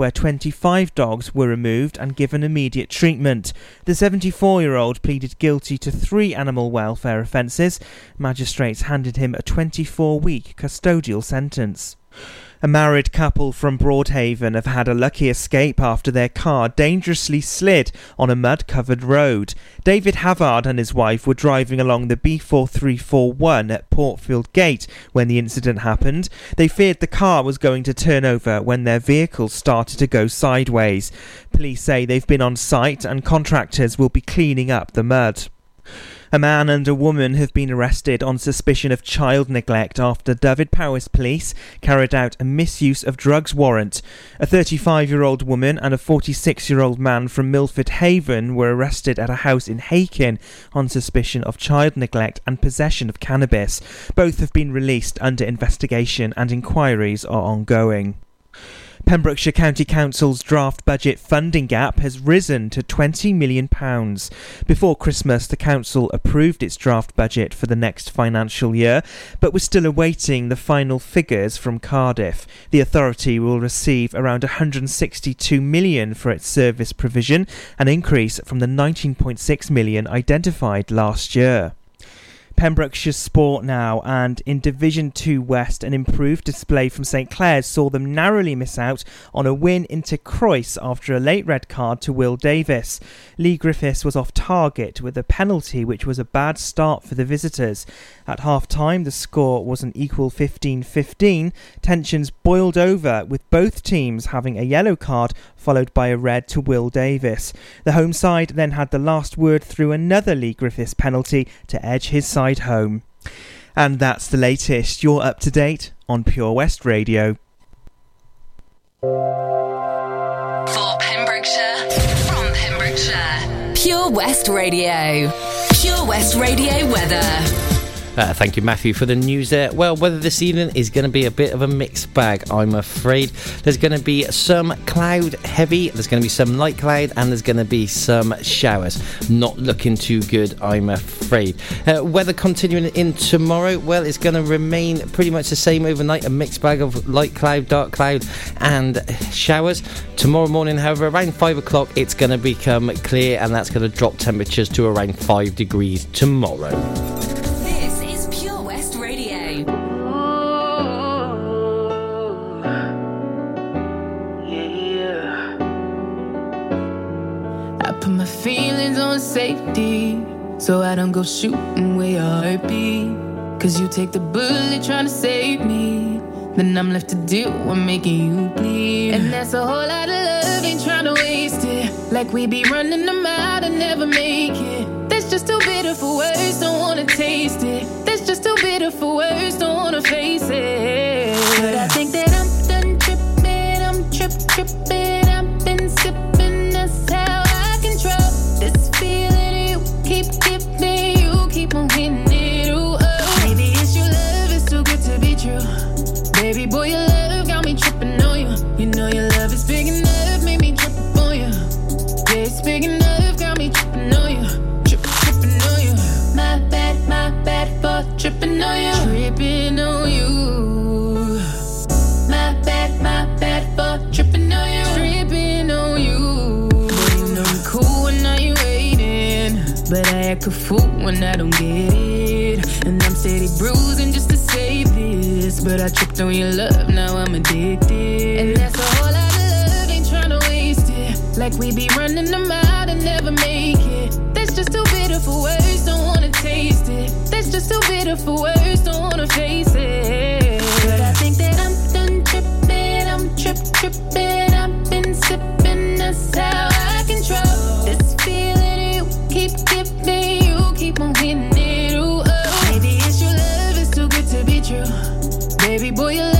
where 25 dogs were removed and given immediate treatment. The 74 year old pleaded guilty to three animal welfare offences. Magistrates handed him a 24 week custodial sentence. A married couple from Broadhaven have had a lucky escape after their car dangerously slid on a mud covered road. David Havard and his wife were driving along the B4341 at Portfield Gate when the incident happened. They feared the car was going to turn over when their vehicle started to go sideways. Police say they've been on site and contractors will be cleaning up the mud. A man and a woman have been arrested on suspicion of child neglect after Dyfed-Powys police carried out a misuse of drugs warrant. A 35 year old woman and a 46 year old man from Milford Haven were arrested at a house in Hakin on suspicion of child neglect and possession of cannabis. Both have been released under investigation and inquiries are ongoing. Pembrokeshire County Council's draft budget funding gap has risen to £20 million. Before Christmas, the council approved its draft budget for the next financial year, but was still awaiting the final figures from Cardiff. The authority will receive around £162 million for its service provision, an increase from the £19.6 million identified last year. Pembrokeshire Sport now, and in Division 2 West, an improved display from St Clears saw them narrowly miss out on a win into Crwys after a late red card to Will Davis. Lee Griffiths was off target with a penalty, which was a bad start for the visitors. At half time, the score was an equal 15 15. Tensions boiled over, with both teams having a yellow card followed by a red to Will Davis. The home side then had the last word through another Lee Griffiths penalty to edge his side home. And that's the latest. You're up to date on Pure West Radio. For Pembrokeshire, from Pembrokeshire, Pure West Radio. Pure West Radio weather. Uh, thank you, Matthew, for the news there. Well, weather this evening is going to be a bit of a mixed bag, I'm afraid. There's going to be some cloud heavy, there's going to be some light cloud, and there's going to be some showers. Not looking too good, I'm afraid. Uh, weather continuing in tomorrow, well, it's going to remain pretty much the same overnight a mixed bag of light cloud, dark cloud, and showers. Tomorrow morning, however, around 5 o'clock, it's going to become clear, and that's going to drop temperatures to around 5 degrees tomorrow. Safety so I don't go shooting where your heart be. Cause you take the bullet trying to save me. Then I'm left to deal with making you bleed. And that's a whole lot of love, ain't trying to waste it. Like we be running them out and never make it. That's just too bitter for words, don't wanna taste it. That's just too bitter for words, don't wanna face it. But I think that I'm done tripping, I'm trip tripping. Tripping on you. Tripping on you. My bad, my bad for tripping on you. Tripping on you. You know you cool when now you waiting. But I act a fool when I don't get it. And I'm steady bruising just to save this. But I tripped on your love, now I'm addicted. And that's a whole lot of love, ain't trying to waste it. Like we be running them out and never make it. That's just too bitter for words, it. That's just too bitter for words, don't wanna face it. But I think that I'm done tripping, I'm trip tripping. I've been sipping, that's how I control this feeling you keep giving, you keep on hitting it. Ooh, oh. Maybe it's your love, it's too good to be true. Baby boy, your love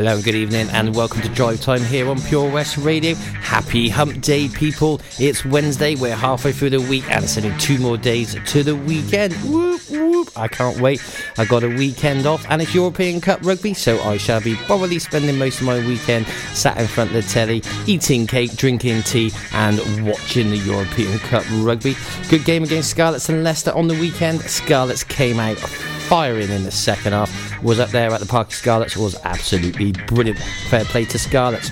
Hello and good evening, and welcome to Drive Time here on Pure West Radio. Happy Hump Day, people! It's Wednesday, we're halfway through the week, and sending two more days to the weekend. Whoop, whoop! I can't wait. I got a weekend off, and it's European Cup rugby, so I shall be probably spending most of my weekend sat in front of the telly, eating cake, drinking tea, and watching the European Cup rugby. Good game against Scarlets and Leicester on the weekend. Scarlets came out firing in the second half. Was up there at the Park Scarlets, was absolutely brilliant. Fair play to Scarlets.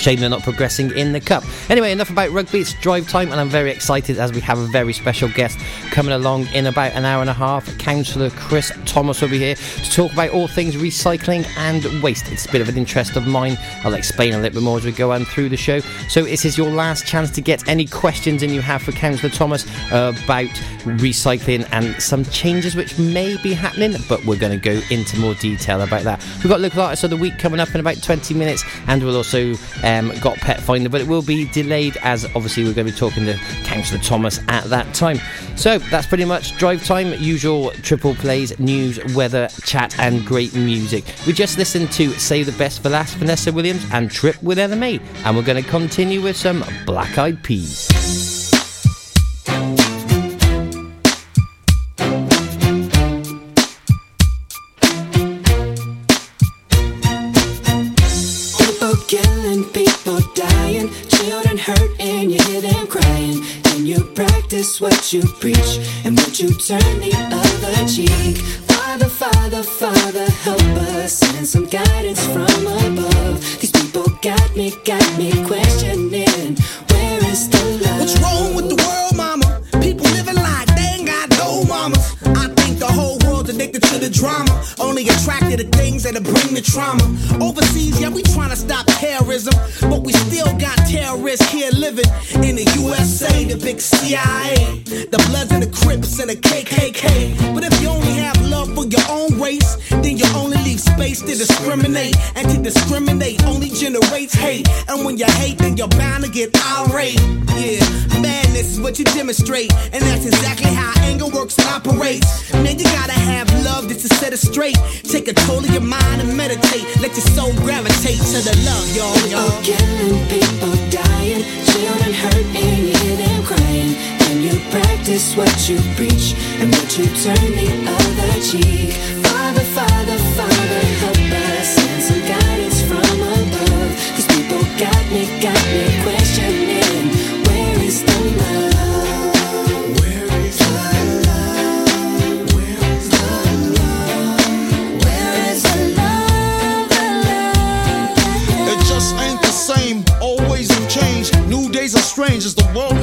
Shame they're not progressing in the cup. Anyway, enough about rugby. It's drive time, and I'm very excited as we have a very special guest coming along in about an hour and a half. Councillor Chris Thomas will be here to talk about all things recycling and waste. It's a bit of an interest of mine. I'll explain a little bit more as we go on through the show. So, this is your last chance to get any questions in you have for Councillor Thomas about recycling and some changes which may be happening, but we're going to go into more detail about that. We've got Local Artist of the Week coming up in about 20 minutes, and we'll also um, got Pet Finder, but it will be delayed as obviously we're going to be talking to Councillor Thomas at that time. So that's pretty much drive time, usual triple plays, news, weather, chat, and great music. We just listened to Save the Best for Last, Vanessa Williams, and Trip with Ella Mai, and we're going to continue with some Black Eyed Peas. You preach, and would you turn the other cheek?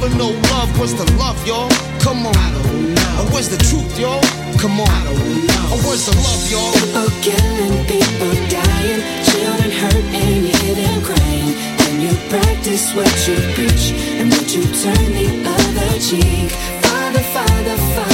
know love. What's the love, y'all? Come on. Or where's the truth, y'all? Come on. Or where's the love, y'all? People killing, people dying, children hurt, and you hear them crying. And you practice what you preach, and would you turn the other cheek? Father, Father, Father,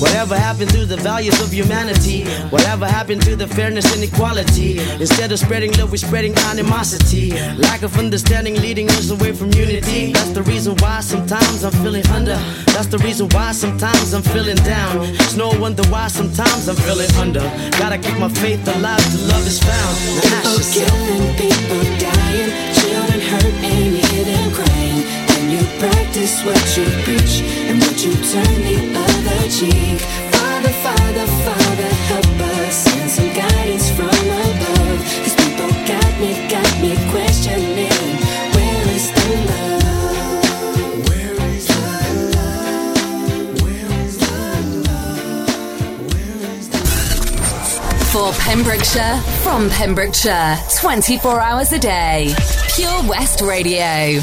Whatever happened to the values of humanity? Whatever happened to the fairness and equality? Instead of spreading love, we're spreading animosity. Lack of understanding leading us away from unity. That's the reason why sometimes I'm feeling under. That's the reason why sometimes I'm feeling down. It's no wonder why sometimes I'm feeling under. Gotta keep my faith alive till love is found. People killing, people dying, children hurt and crying. Can you practice what you preach and what you turn the other? cheek. Father, Father, Father, help us. Send some guidance from above. Cause people got me, got me questioning. Where is the love? Where is the love? Where is the love? Where is the love? For Pembrokeshire, from Pembrokeshire, 24 hours a day. Pure West Radio.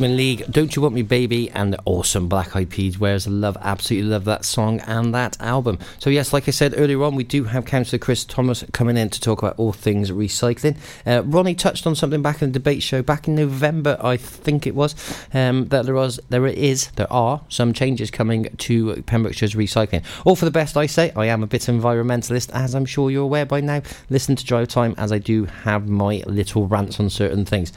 Human League, Don't You Want Me Baby, and the awesome Black Eyed Peas, Where's the Love? Absolutely love that song and that album. So, yes, like I said earlier on, we do have Councillor Chris Thomas coming in to talk about all things recycling. Uh, Ronnie touched on something back in the debate show back in November, I think it was, um, that there, was, there is, there are some changes coming to Pembrokeshire's recycling. All for the best, I say. I am a bit environmentalist, as I'm sure you're aware by now. Listen to Drive Time as I do have my little rants on certain things.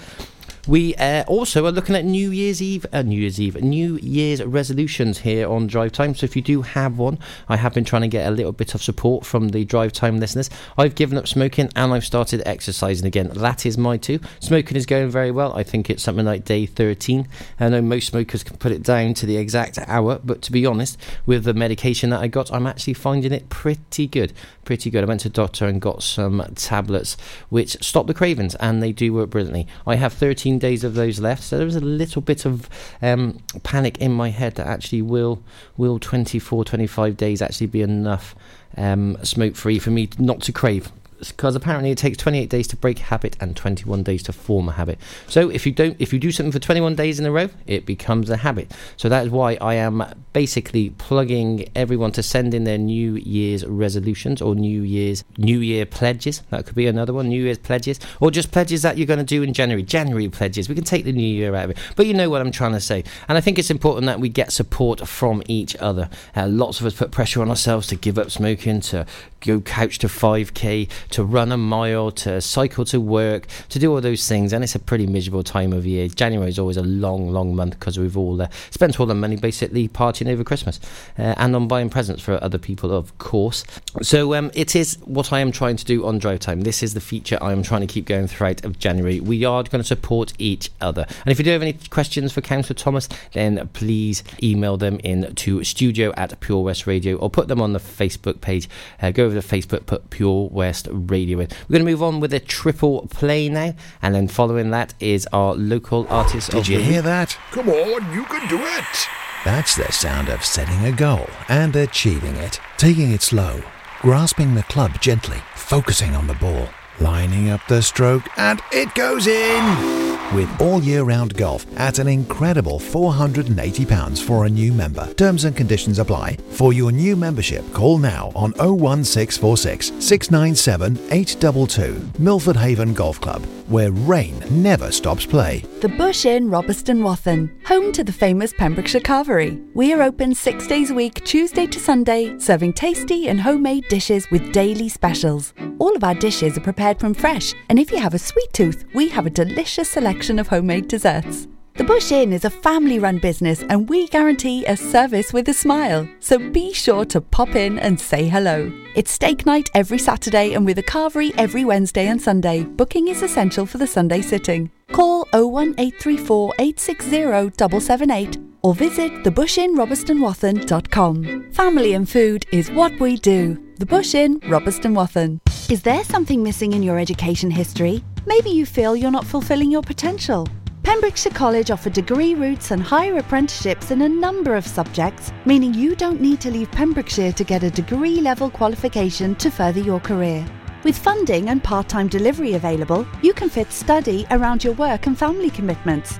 We uh, also are looking at New Year's Eve, uh, New Year's Eve, New Year's resolutions here on Drive Time. So if you do have one, I have been trying to get a little bit of support from the Drive Time listeners. I've given up smoking and I've started exercising again. That is my two. Smoking is going very well. I think it's something like day 13. I know most smokers can put it down to the exact hour, but to be honest, with the medication that I got, I'm actually finding it pretty good. Pretty good. I went to doctor and got some tablets which stop the cravings and they do work brilliantly. I have 13 days of those left, so there was a little bit of um, panic in my head that actually will will 24, 25 days actually be enough um, smoke free for me not to crave because apparently it takes 28 days to break a habit and 21 days to form a habit. So if you don't, if you do something for 21 days in a row, it becomes a habit. So that is why I am basically plugging everyone to send in their New Year's resolutions or New Year's New Year pledges. That could be another one, New Year's pledges, or just pledges that you're going to do in January. January pledges. We can take the New Year out of it, but you know what I'm trying to say. And I think it's important that we get support from each other. Uh, lots of us put pressure on ourselves to give up smoking, to go couch to 5k, to run a mile, to cycle to work, to do all those things. And it's a pretty miserable time of year. January is always a long, long month because we've all uh, spent all the money basically partying over Christmas uh, and on buying presents for other people, of course. So um, it is what I am trying to do on Drive Time. This is the feature I am trying to keep going throughout of January. We are going to support each other. And if you do have any questions for Councillor Thomas, then please email them in to studio at Pure West Radio or put them on the Facebook page. Uh, go over to Facebook, put Pure West Radio in. We're going to move on with a triple play now, and then following that is our local artist Did of you the hear week. that? Come on, you can do it. That's the sound of setting a goal and achieving it. Taking it slow, grasping the club gently, focusing on the ball, lining up the stroke, and it goes in. With all year round golf at an incredible £480 for a new member. Terms and conditions apply. For your new membership, call now on 01646 697 822 Milford Haven Golf Club, where rain never stops play. The Bush Inn, Robeston Wathen, home to the famous Pembrokeshire Carvery. We are open six days a week, Tuesday to Sunday, serving tasty and homemade dishes with daily specials. All of our dishes are prepared from fresh, and if you have a sweet tooth, we have a delicious selection of homemade desserts. The Bush Inn is a family run business and we guarantee a service with a smile. So be sure to pop in and say hello. It's steak night every Saturday and with a carvery every Wednesday and Sunday. Booking is essential for the Sunday sitting. Call 01834 860 778 or visit thebushinrobertsonwathen.com. Family and food is what we do. The Bush Inn, Robeston Wathen. Is there something missing in your education history? Maybe you feel you're not fulfilling your potential. Pembrokeshire College offer degree routes and higher apprenticeships in a number of subjects, meaning you don't need to leave Pembrokeshire to get a degree level qualification to further your career. With funding and part time delivery available, you can fit study around your work and family commitments.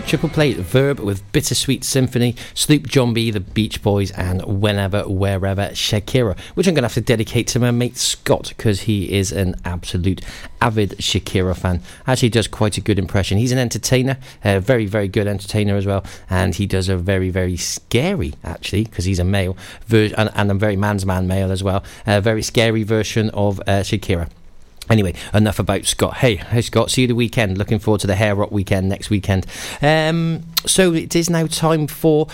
Triple play. Verve with Bittersweet Symphony, Sloop John B, the Beach Boys, and Whenever, Wherever, Shakira, which I'm going to have to dedicate to my mate Scott because he is an absolute avid Shakira fan. Actually, does quite a good impression. He's an entertainer, a very, very good entertainer as well, and he does a very, very scary, actually, because he's a male, ver- and, and a very man's man male as well, a very scary version of uh, Shakira. Anyway, enough about Scott. Hey, hey Scott, see you the weekend. Looking forward to the Hair Rock weekend next weekend. Um, so it is now time for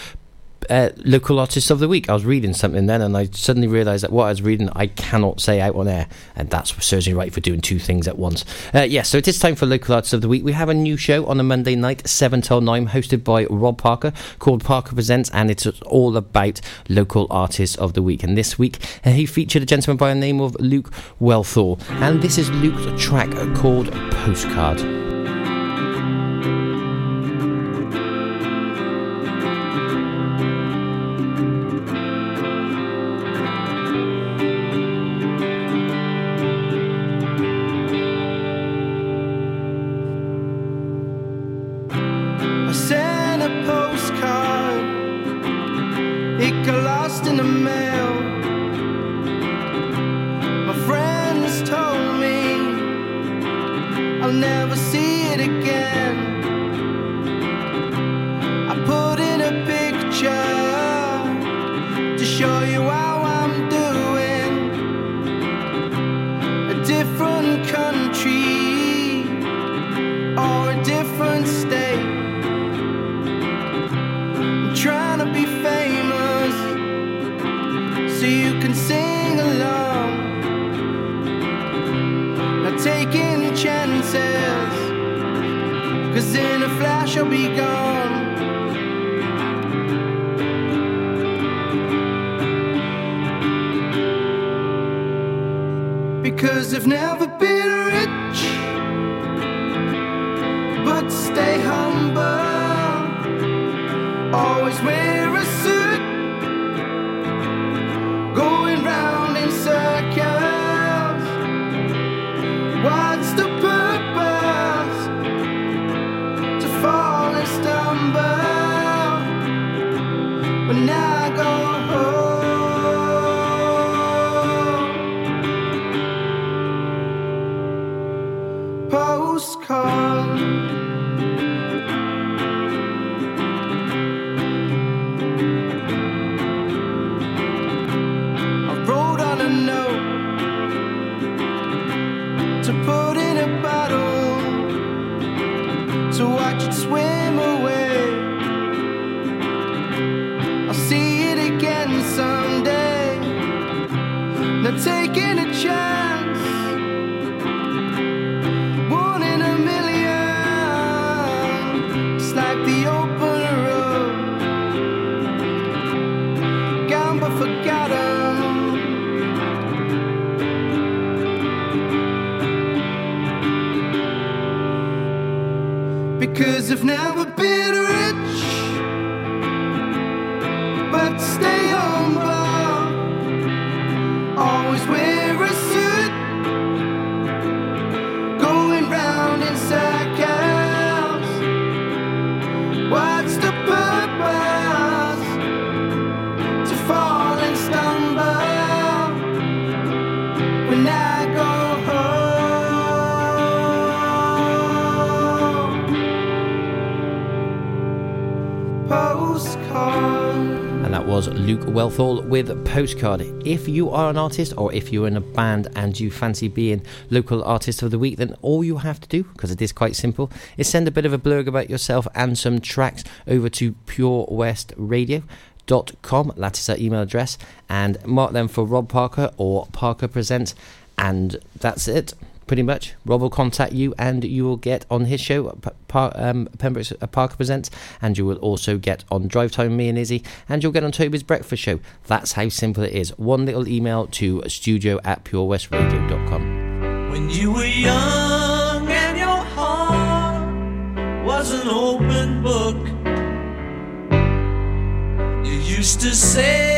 uh, local artists of the week. I was reading something then, and I suddenly realised that what I was reading I cannot say out on air, and that's certainly right for doing two things at once. Uh, yes, so it is time for local artists of the week. We have a new show on a Monday night, seven till nine, hosted by Rob Parker, called Parker Presents, and it's all about local artists of the week. And this week uh, he featured a gentleman by the name of Luke Wellthall, and this is Luke's track called Postcard. Chances, cause in a flash I'll be gone. Because I've never been was Luke Wealthall with Postcard. If you are an artist or if you're in a band and you fancy being local artist of the week, then all you have to do, because it is quite simple, is send a bit of a blurb about yourself and some tracks over to Pure West Radio. Dot com, that is our email address, and mark them for Rob Parker or Parker Presents, and that's it. Pretty much, Rob will contact you, and you will get on his show, P- Par- um, uh, Parker Presents, and you will also get on Drive Time me and Izzy, and you'll get on Toby's Breakfast Show. That's how simple it is. One little email to studio at purewestradio.com. When you were young and your heart was an open book, you used to say,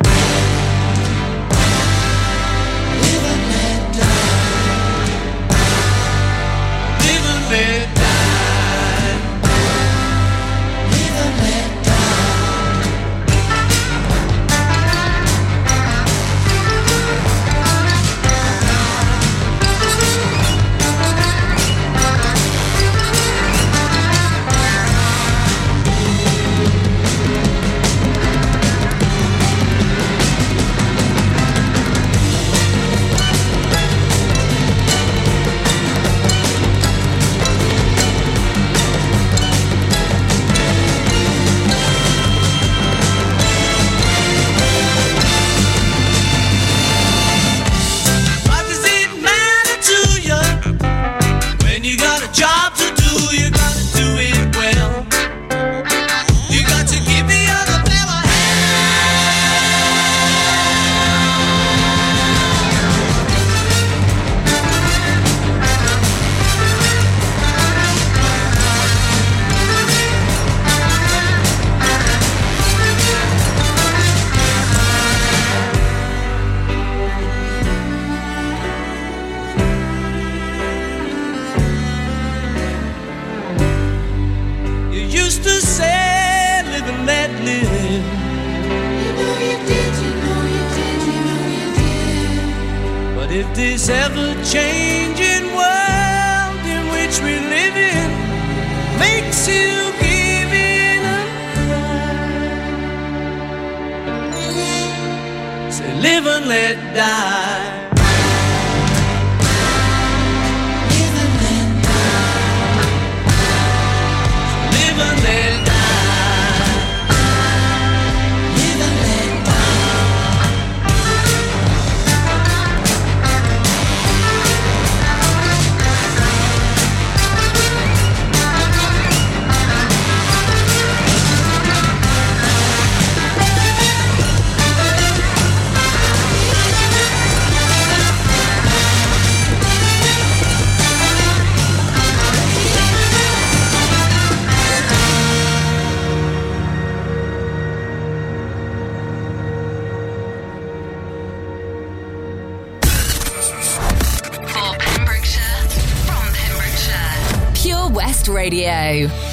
Radio.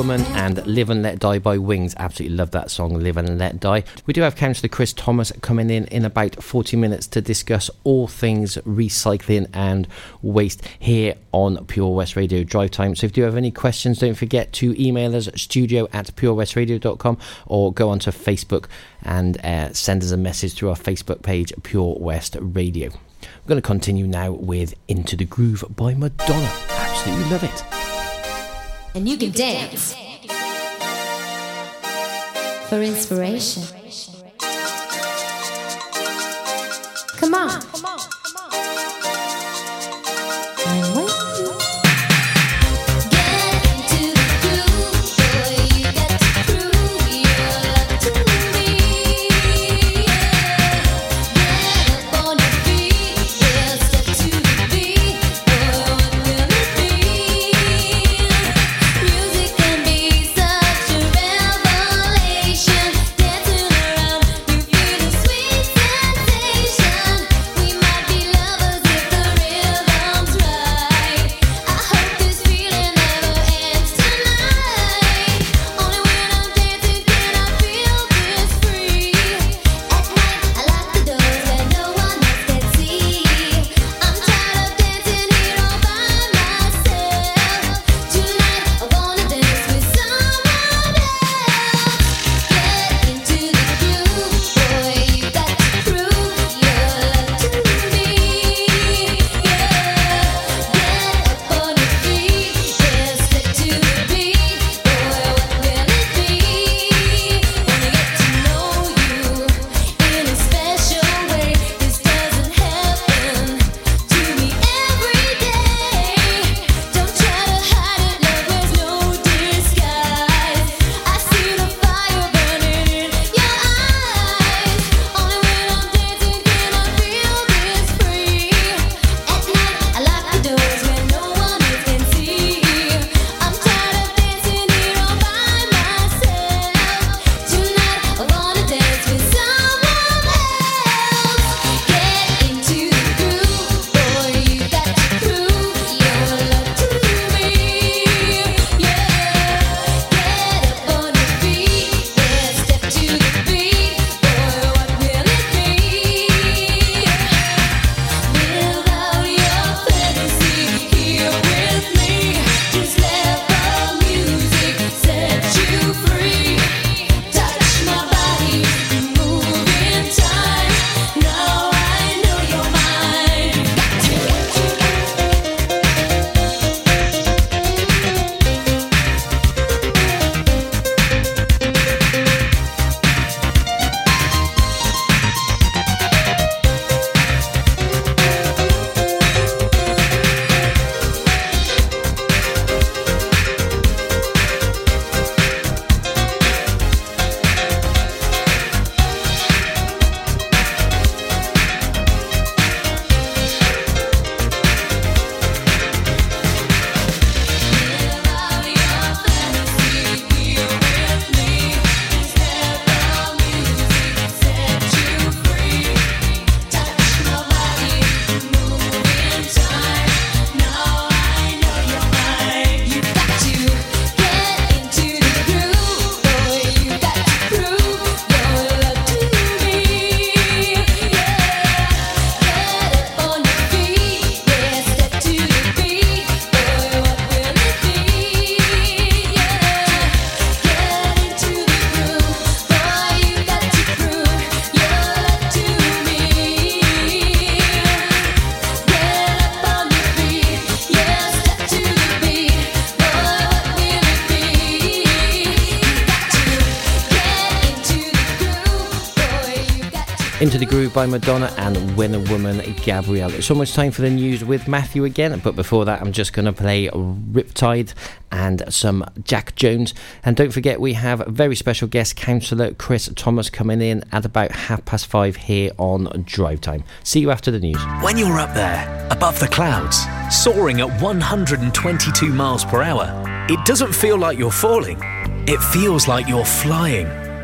Woman and Live and Let Die by Wings. Absolutely love that song, Live and Let Die. We do have Councillor Chris Thomas coming in in about 40 minutes to discuss all things recycling and waste here on Pure West Radio Drive Time. So if you have any questions, don't forget to email us studio at purewestradio.com or go onto Facebook and uh, send us a message through our Facebook page, Pure West Radio. We're going to continue now with Into the Groove by Madonna. Absolutely love it and you can dance for inspiration. Come on. Into the Groove by Madonna and When a Woman Gabrielle. It's almost time for the news with Matthew again, but before that, I'm just going to play Riptide and some Jack Jones. And don't forget, we have a very special guest, councillor Chris Thomas, coming in at about half past five here on Drive Time. See you after the news. When you're up there, above the clouds, soaring at 122 miles per hour, it doesn't feel like you're falling. It feels like you're flying.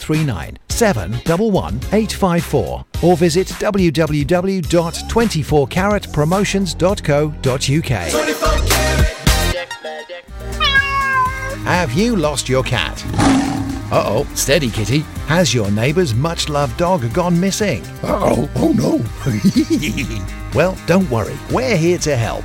01239 711 854 or visit www.24caratpromotions.co.uk. Have you lost your cat? Uh oh, steady kitty. Has your neighbour's much loved dog gone missing? Uh oh, oh no. well, don't worry, we're here to help.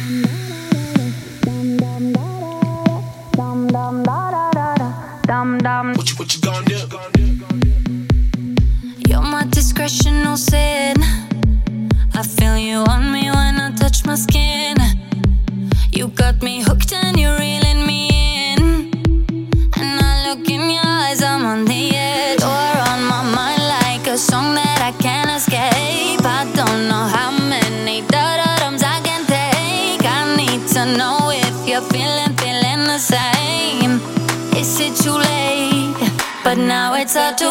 What you, what you gonna do? You're my discretional sin. I feel you on me when I touch my skin. You got me hooked and you're reeling now it's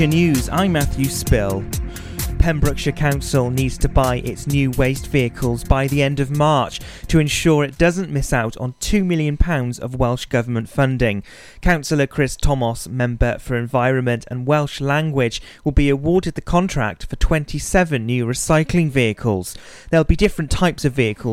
Pembrokeshire News, I'm Matthew Spill. Pembrokeshire Council needs to buy its new waste vehicles by the end of March to ensure it doesn't miss out on £2 million of Welsh Government funding. Councillor Chris Thomas, Member for Environment and Welsh Language, will be awarded the contract for 27 new recycling vehicles. There'll be different types of vehicles